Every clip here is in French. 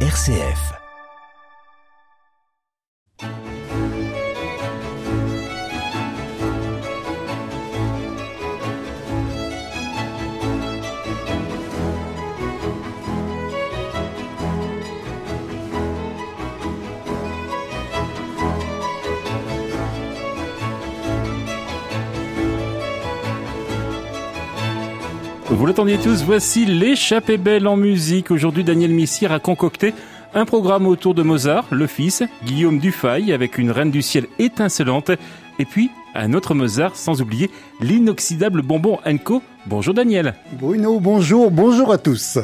RCF. Vous l'attendiez tous, voici l'échappée belle en musique. Aujourd'hui, Daniel Missire a concocté un programme autour de Mozart, le fils, Guillaume Dufay, avec une reine du ciel étincelante, et puis un autre Mozart, sans oublier l'inoxydable bonbon Enco. Bonjour Daniel. Bruno, bonjour, bonjour à tous.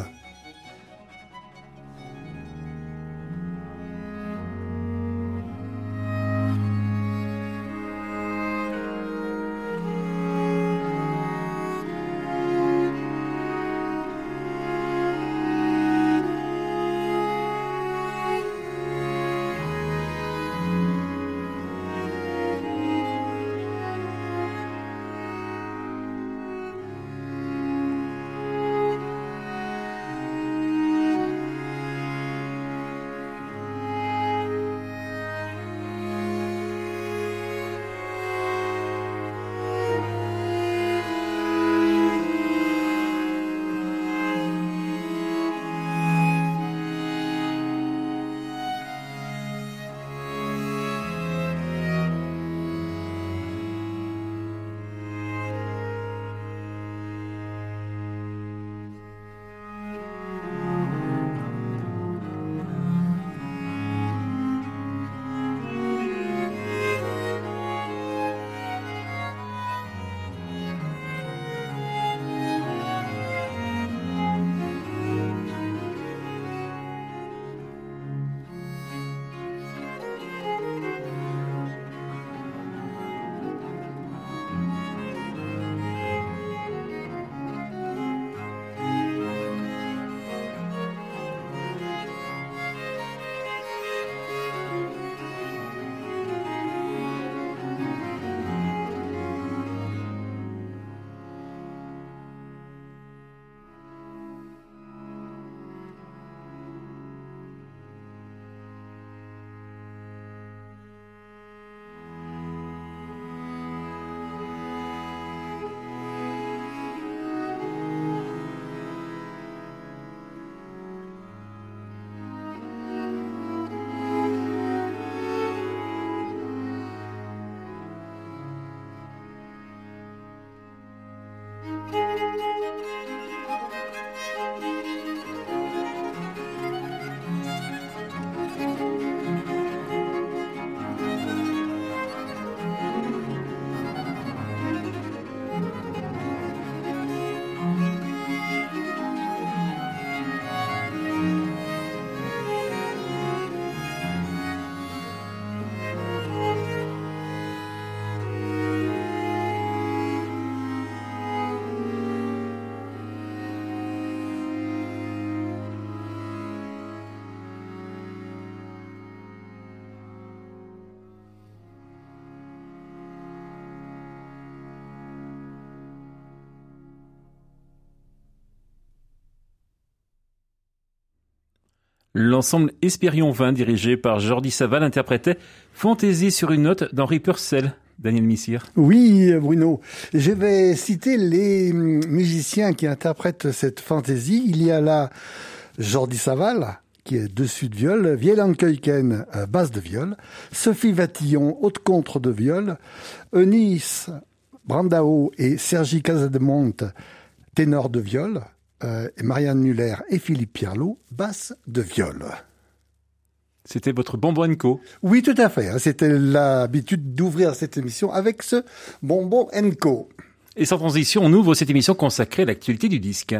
L'ensemble Espérion 20, dirigé par Jordi Saval, interprétait Fantaisie sur une note d'Henri Purcell. Daniel Missire. Oui, Bruno. Je vais citer les musiciens qui interprètent cette fantaisie. Il y a là Jordi Saval, qui est dessus de viol, Vielan Keuken, basse de viol, Sophie Vatillon, haute contre de viol, Eunice Brandao et Sergi Casademonte, ténor de viol, euh, Marianne Muller et Philippe Pierlot, basse de viol. C'était votre bonbon Co. Oui, tout à fait. Hein. C'était l'habitude d'ouvrir cette émission avec ce bonbon Co. Et sans transition, on ouvre cette émission consacrée à l'actualité du disque.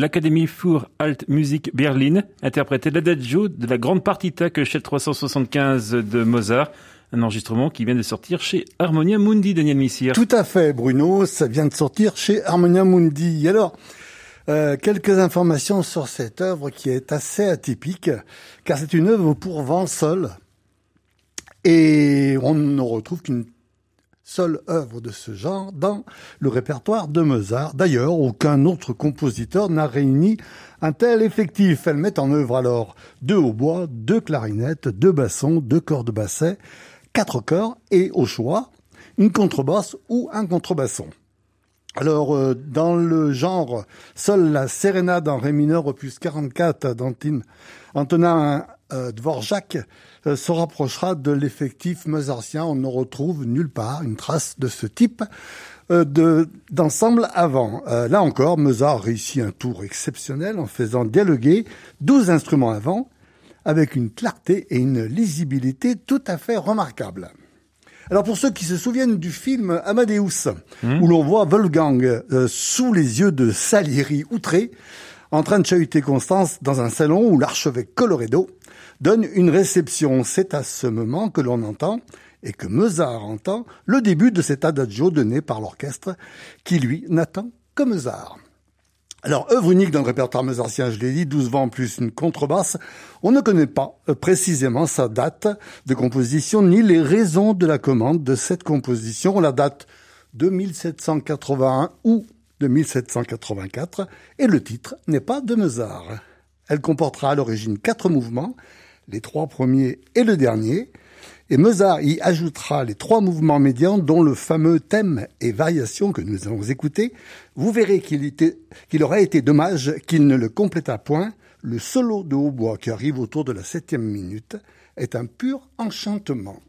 L'Académie für Alt Musik Berlin interprétait l'adagio de la grande partita que 375 de Mozart. Un enregistrement qui vient de sortir chez Harmonia Mundi, Daniel Missir. Tout à fait, Bruno. Ça vient de sortir chez Harmonia Mundi. Alors, euh, quelques informations sur cette œuvre qui est assez atypique, car c'est une œuvre pour vent seul. Et on ne retrouve qu'une seule œuvre de ce genre dans le répertoire de Mozart. D'ailleurs, aucun autre compositeur n'a réuni un tel effectif. Elle met en œuvre alors deux hautbois, deux clarinettes, deux bassons, deux cordes basset, quatre chœurs et au choix une contrebasse ou un contrebasson. Alors, euh, dans le genre, seule la sérénade en ré mineur opus 44 d'Antin Antonin euh, Dvorak se rapprochera de l'effectif mozartien. On ne retrouve nulle part une trace de ce type euh, de d'ensemble avant. Euh, là encore, Mozart réussit un tour exceptionnel en faisant dialoguer 12 instruments avant avec une clarté et une lisibilité tout à fait remarquables. Alors pour ceux qui se souviennent du film Amadeus, mmh. où l'on voit Wolfgang sous les yeux de Salieri outré, en train de chahuter Constance dans un salon où l'archevêque Coloredo donne une réception. C'est à ce moment que l'on entend et que Mozart entend le début de cet adagio donné par l'orchestre qui, lui, n'attend que Mozart. Alors, œuvre unique dans le répertoire mozartien, je l'ai dit, 12 vents plus une contrebasse. On ne connaît pas euh, précisément sa date de composition ni les raisons de la commande de cette composition. On la date de 1781 ou de 1784 et le titre n'est pas de Mozart. Elle comportera à l'origine quatre mouvements les trois premiers et le dernier, et Mozart y ajoutera les trois mouvements médians dont le fameux thème et variation que nous allons écouter. Vous verrez qu'il aurait été dommage qu'il ne le complétât point. Le solo de hautbois qui arrive autour de la septième minute est un pur enchantement.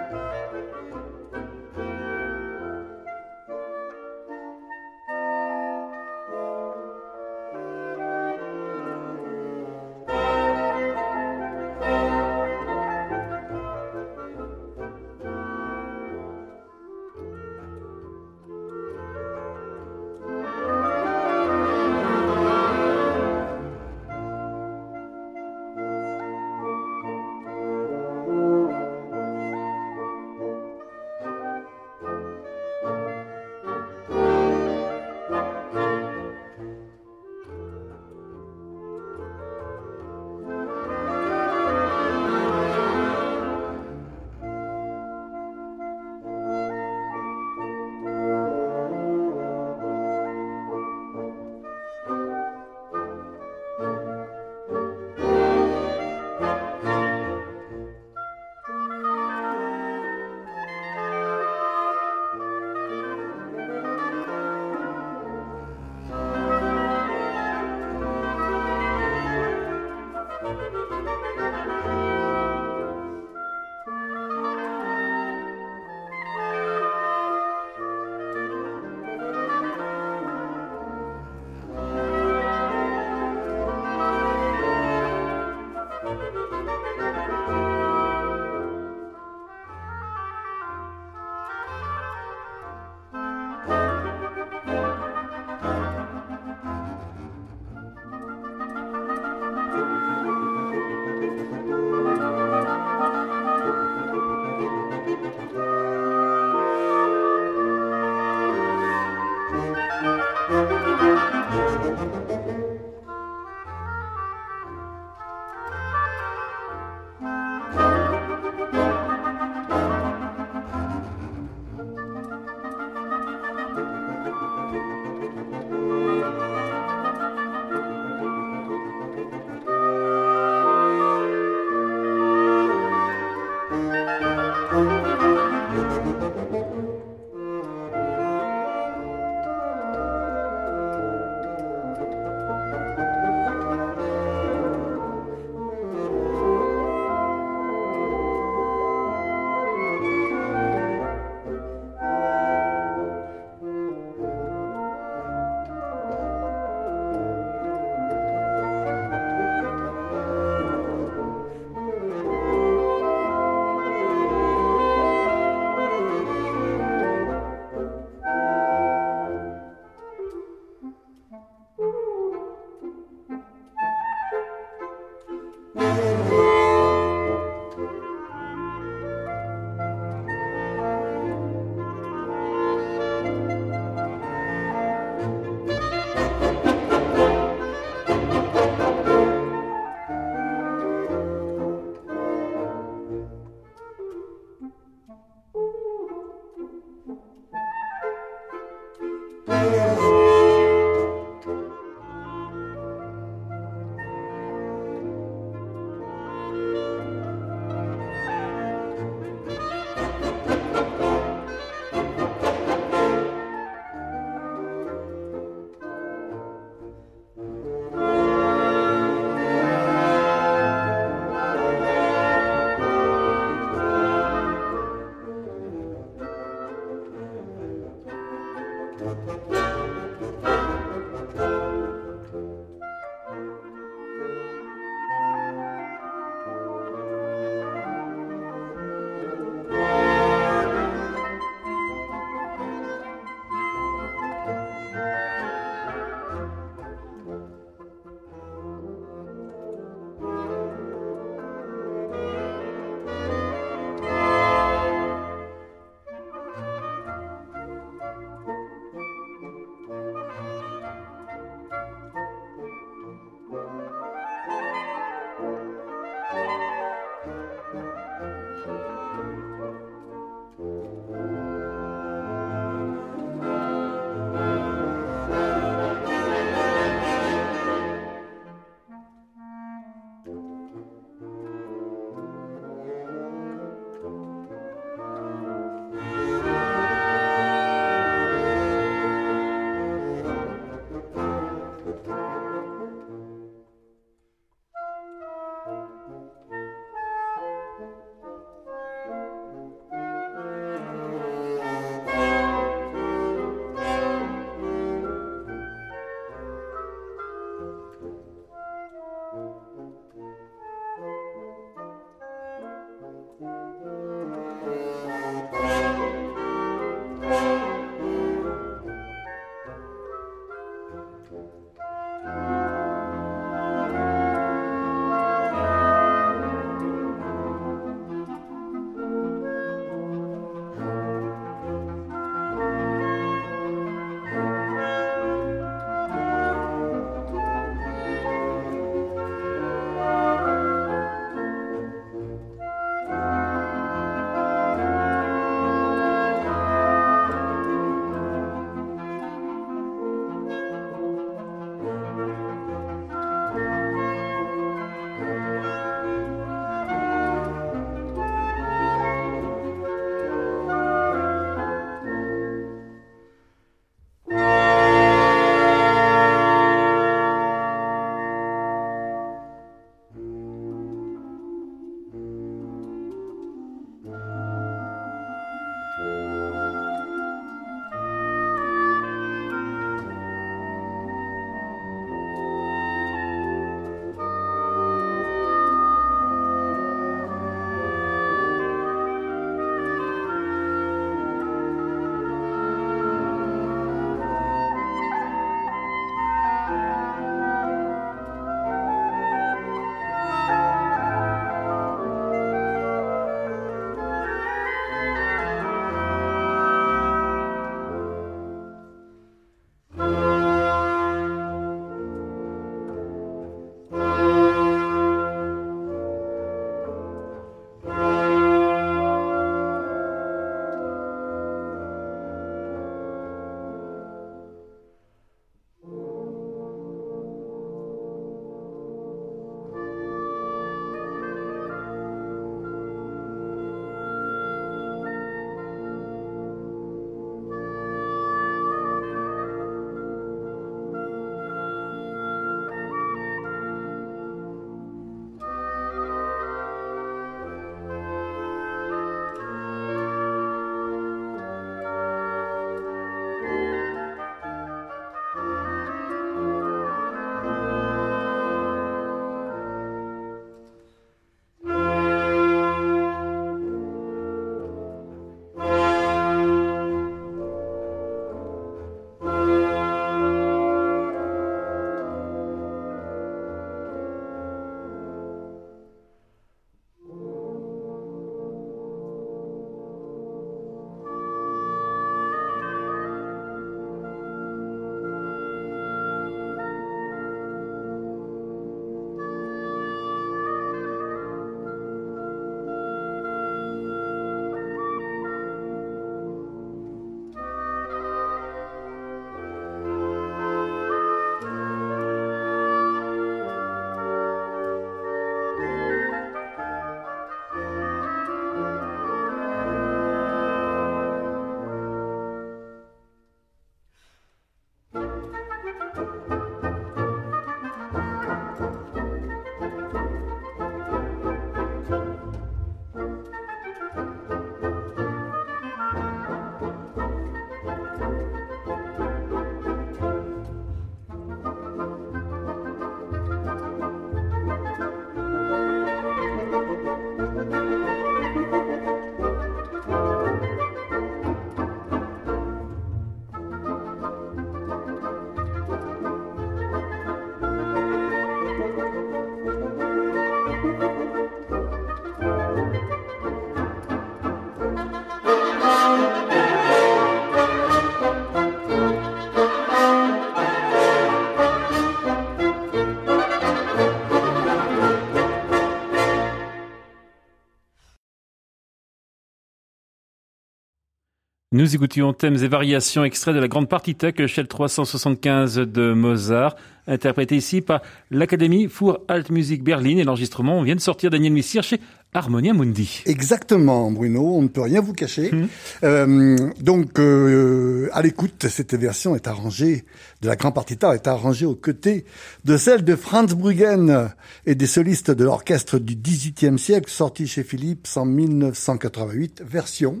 Nous écoutions thèmes et variations extraits de la grande partita que Shell 375 de Mozart, interprété ici par l'Académie für Altmusik Berlin et l'enregistrement vient de sortir Daniel Missir chez Harmonia Mundi. Exactement, Bruno, on ne peut rien vous cacher. Hum. Euh, donc, euh, à l'écoute, cette version est arrangée, de la grande partita est arrangée aux côtés de celle de Franz Bruggen et des solistes de l'orchestre du XVIIIe siècle, sorti chez Philips en 1988, version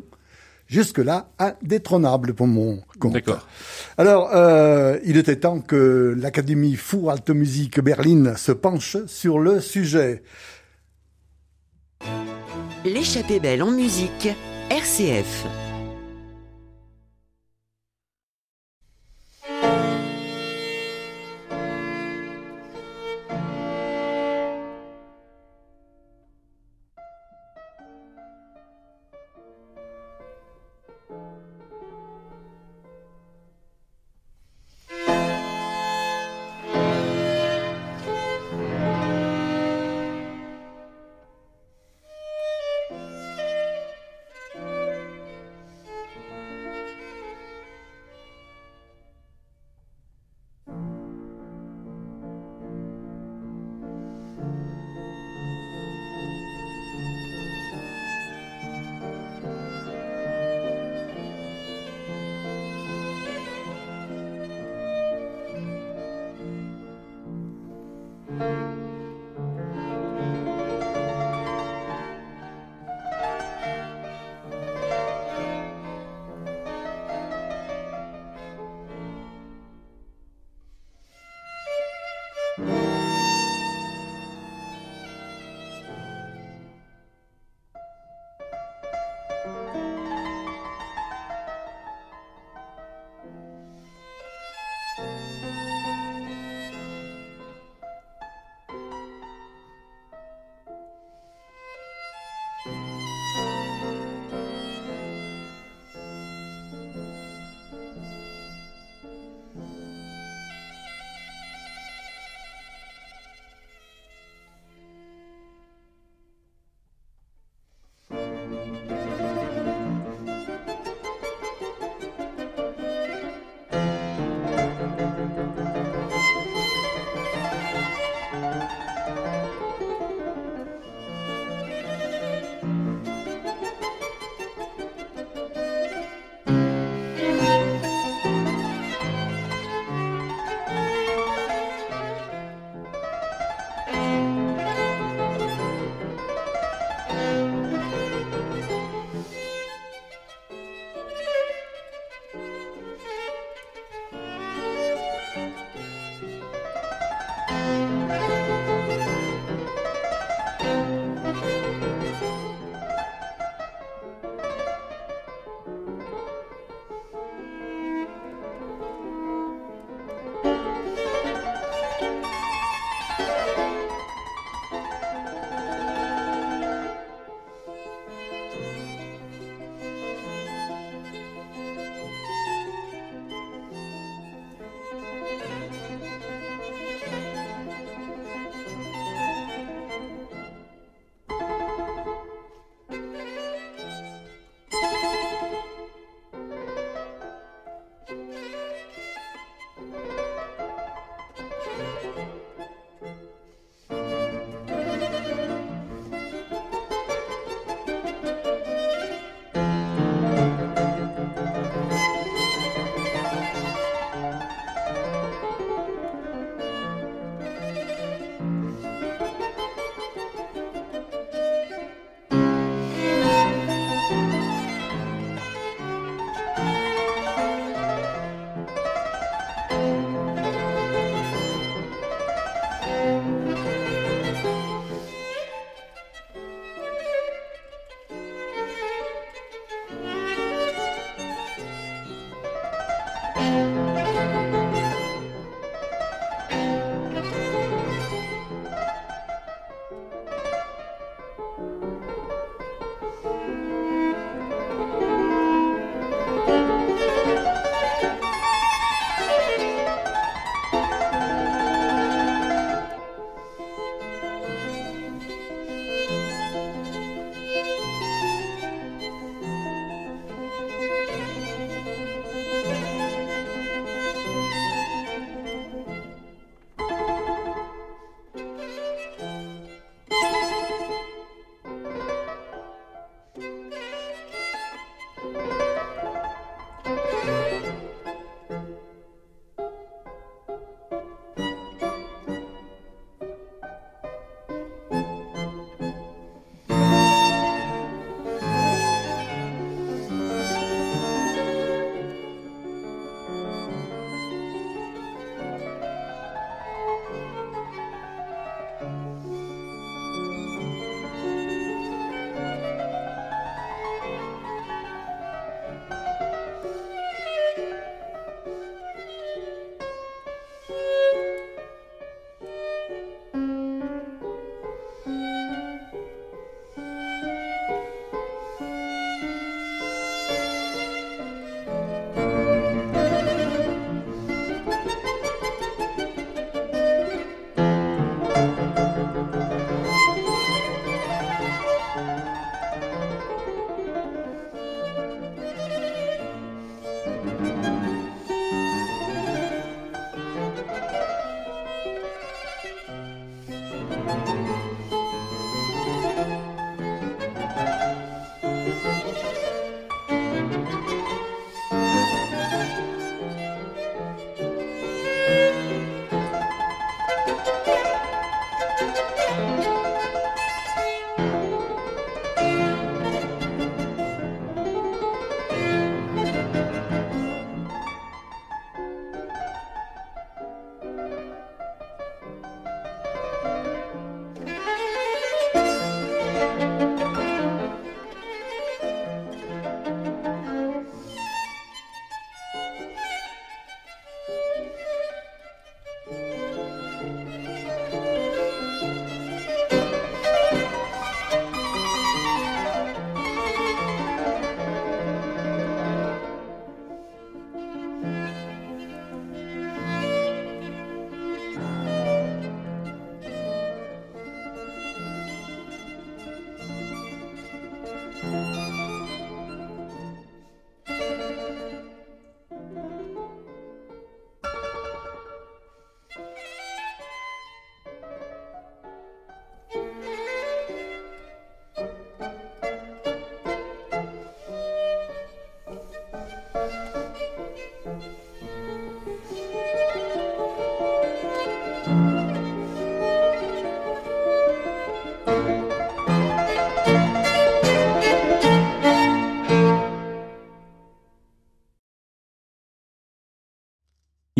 jusque-là indétrônable pour mon compte. D'accord. Alors, euh, il était temps que l'Académie Fou Alte Musique Berlin se penche sur le sujet. L'échappée belle en musique, RCF.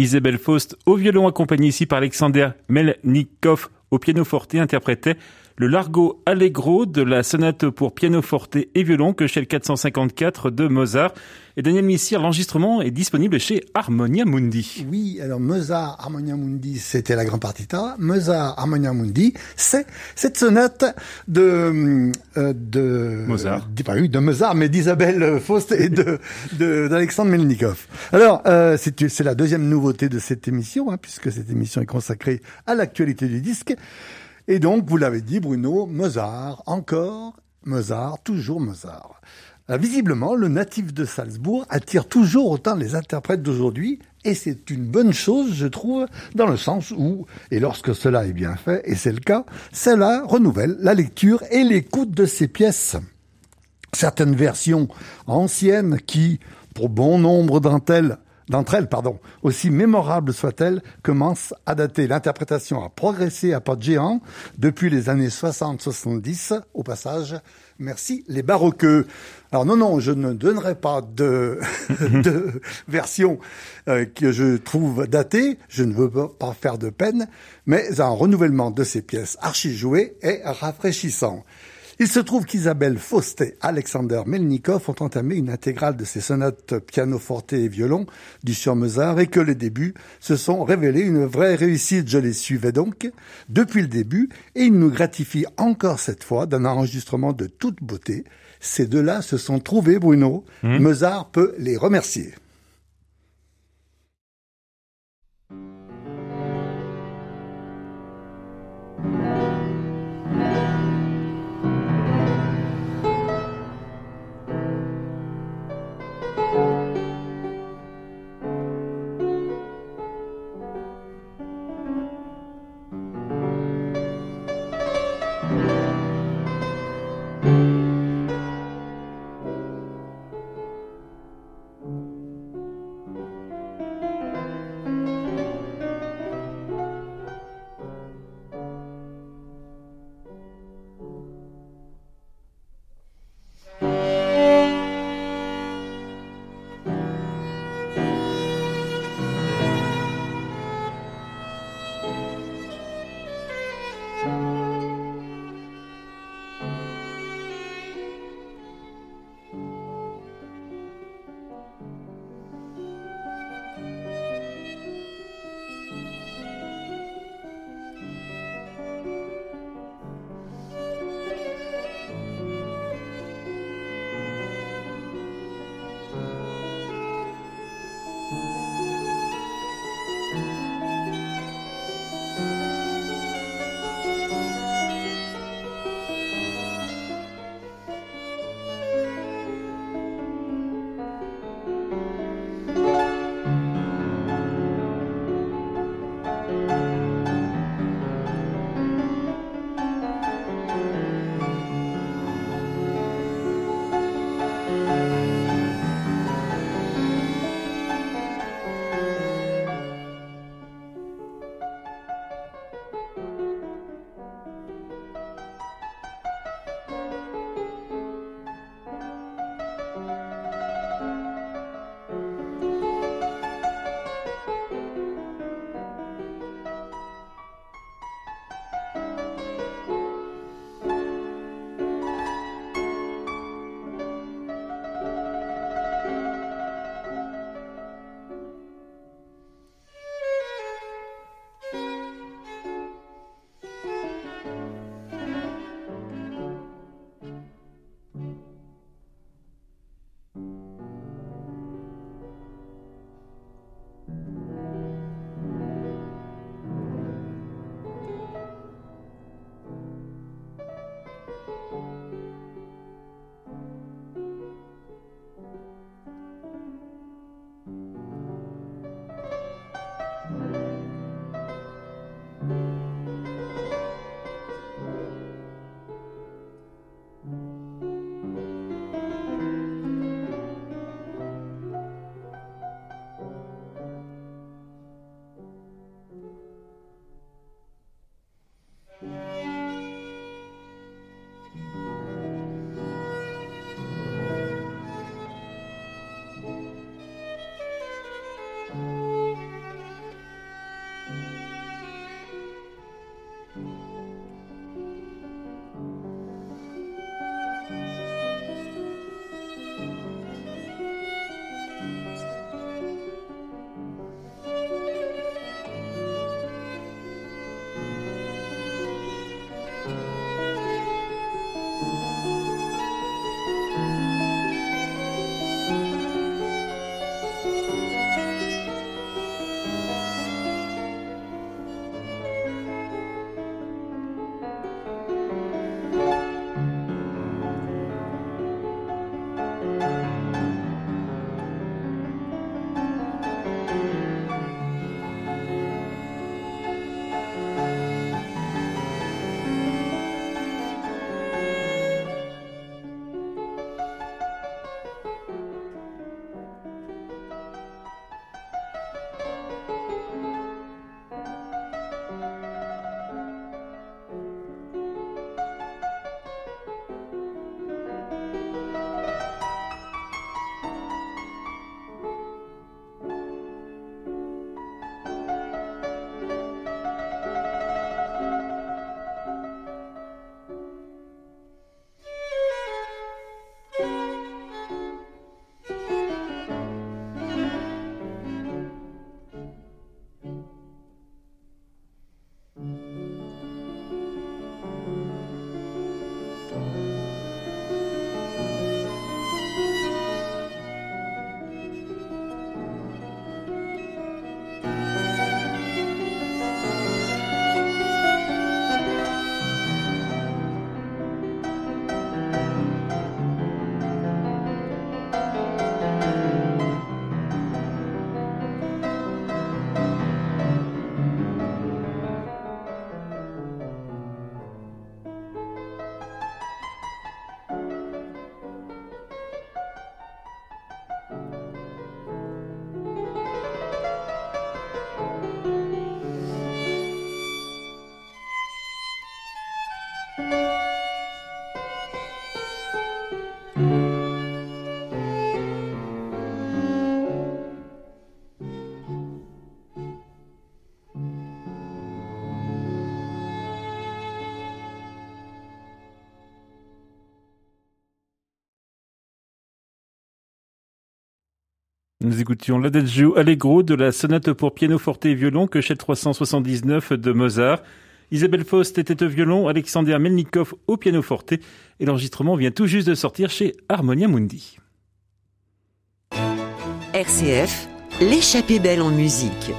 Isabelle Faust au violon accompagnée ici par Alexander Melnikov au piano forte interprétait le Largo Allegro de la sonate pour piano forte et violon que chez le 454 de Mozart. Et Daniel Missire, l'enregistrement est disponible chez Harmonia Mundi. Oui, alors Mozart Harmonia Mundi, c'était la grande partita. Mozart Harmonia Mundi, c'est cette sonate de euh, de Mozart, de, de Mozart, mais d'Isabelle Faust et de d'Alexandre Melnikov. Alors, euh, c'est la deuxième nouveauté de cette émission, hein, puisque cette émission est consacrée à l'actualité du disque. Et donc, vous l'avez dit, Bruno, Mozart, encore Mozart, toujours Mozart. Euh, visiblement, le natif de Salzbourg attire toujours autant les interprètes d'aujourd'hui, et c'est une bonne chose, je trouve, dans le sens où, et lorsque cela est bien fait, et c'est le cas, cela renouvelle la lecture et l'écoute de ces pièces. Certaines versions anciennes qui, pour bon nombre d'entre elles, d'entre elles, pardon, aussi mémorables soient-elles, commencent à dater. L'interprétation a progressé à pas de géant depuis les années 60-70. Au passage, merci les baroqueux. Alors non, non, je ne donnerai pas de, de version euh, que je trouve datée. Je ne veux pas faire de peine, mais un renouvellement de ces pièces archi jouées est rafraîchissant. Il se trouve qu'Isabelle Faust et Alexander Melnikov ont entamé une intégrale de ces sonates piano-forte et violon du sur Mozart et que les débuts se sont révélés une vraie réussite. Je les suivais donc depuis le début et ils nous gratifient encore cette fois d'un enregistrement de toute beauté. Ces deux-là se sont trouvés, Bruno. Mmh. Mozart peut les remercier. Nous écoutions l'Adagio Allegro de la sonate pour piano forte et violon chez 379 de Mozart. Isabelle Faust était au violon, Alexander Melnikov au piano forte et l'enregistrement vient tout juste de sortir chez Harmonia Mundi. RCF, l'échappée belle en musique.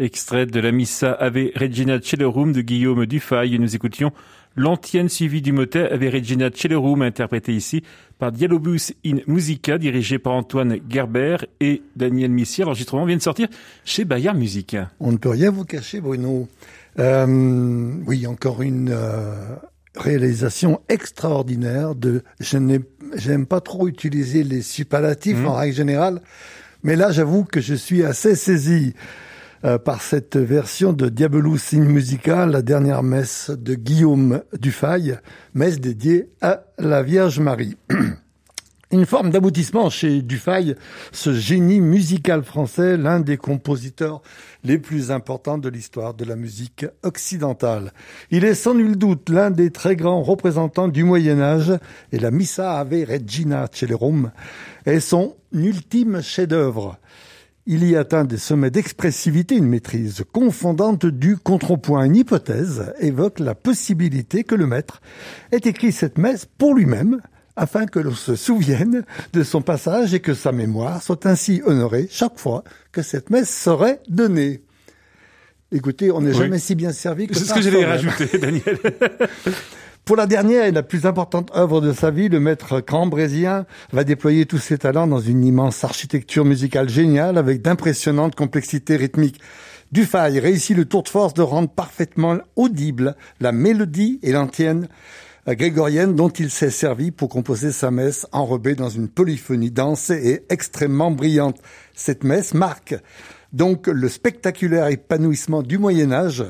Extrait de la Missa Ave Regina Celerum de Guillaume Dufay. Nous écoutions l'antienne suivie du motet Ave Regina Celerum, interprété ici par Dialobus in Musica, dirigé par Antoine Gerber et Daniel Missier. L'enregistrement vient de sortir chez Bayard Musique. On ne peut rien vous cacher, Bruno. Euh, oui, encore une euh, réalisation extraordinaire de. Je n'aime pas trop utiliser les superlatifs mmh. en règle générale, mais là, j'avoue que je suis assez saisi. Euh, par cette version de Diabolus in Musica, la dernière messe de Guillaume Dufay, messe dédiée à la Vierge Marie. Une forme d'aboutissement chez Dufay, ce génie musical français, l'un des compositeurs les plus importants de l'histoire de la musique occidentale. Il est sans nul doute l'un des très grands représentants du Moyen Âge et la Missa Ave Regina Celerum est son ultime chef-d'œuvre. Il y atteint des sommets d'expressivité, une maîtrise confondante du contrepoint. Une hypothèse évoque la possibilité que le maître ait écrit cette messe pour lui-même, afin que l'on se souvienne de son passage et que sa mémoire soit ainsi honorée chaque fois que cette messe serait donnée. Écoutez, on n'est jamais si bien servi que C'est ce que j'allais rajouter, Daniel. Pour la dernière et la plus importante œuvre de sa vie, le maître cambrésien va déployer tous ses talents dans une immense architecture musicale géniale avec d'impressionnantes complexités rythmiques. Dufay réussit le tour de force de rendre parfaitement audible la mélodie et l'antienne grégorienne dont il s'est servi pour composer sa messe enrobée dans une polyphonie dense et extrêmement brillante. Cette messe marque donc le spectaculaire épanouissement du Moyen Âge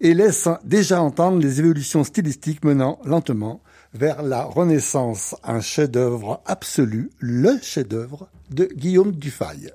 et laisse déjà entendre les évolutions stylistiques menant lentement vers la Renaissance, un chef-d'œuvre absolu, le chef-d'œuvre de Guillaume Dufay.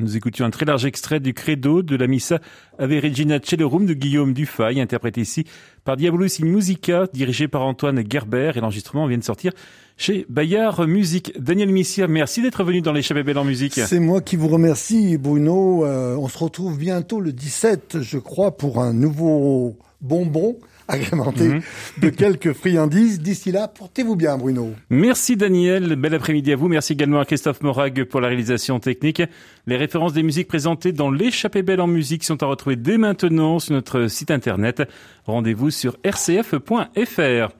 Nous écoutions un très large extrait du Credo de la Missa Ave Regina Celerum de Guillaume Dufay, interprété ici par Diabolus in Musica, dirigé par Antoine Gerber, et l'enregistrement vient de sortir chez Bayard Musique. Daniel Missia, merci d'être venu dans l'échappée belle en musique. C'est moi qui vous remercie, Bruno. Euh, on se retrouve bientôt le 17, je crois, pour un nouveau bonbon agrémenté mhm. de quelques friandises. D'ici là, portez-vous bien, Bruno. Merci, Daniel. Bel après-midi à vous. Merci également à Christophe Morag pour la réalisation technique. Les références des musiques présentées dans l'échappée belle en musique sont à retrouver dès maintenant sur notre site internet. Rendez-vous sur rcf.fr.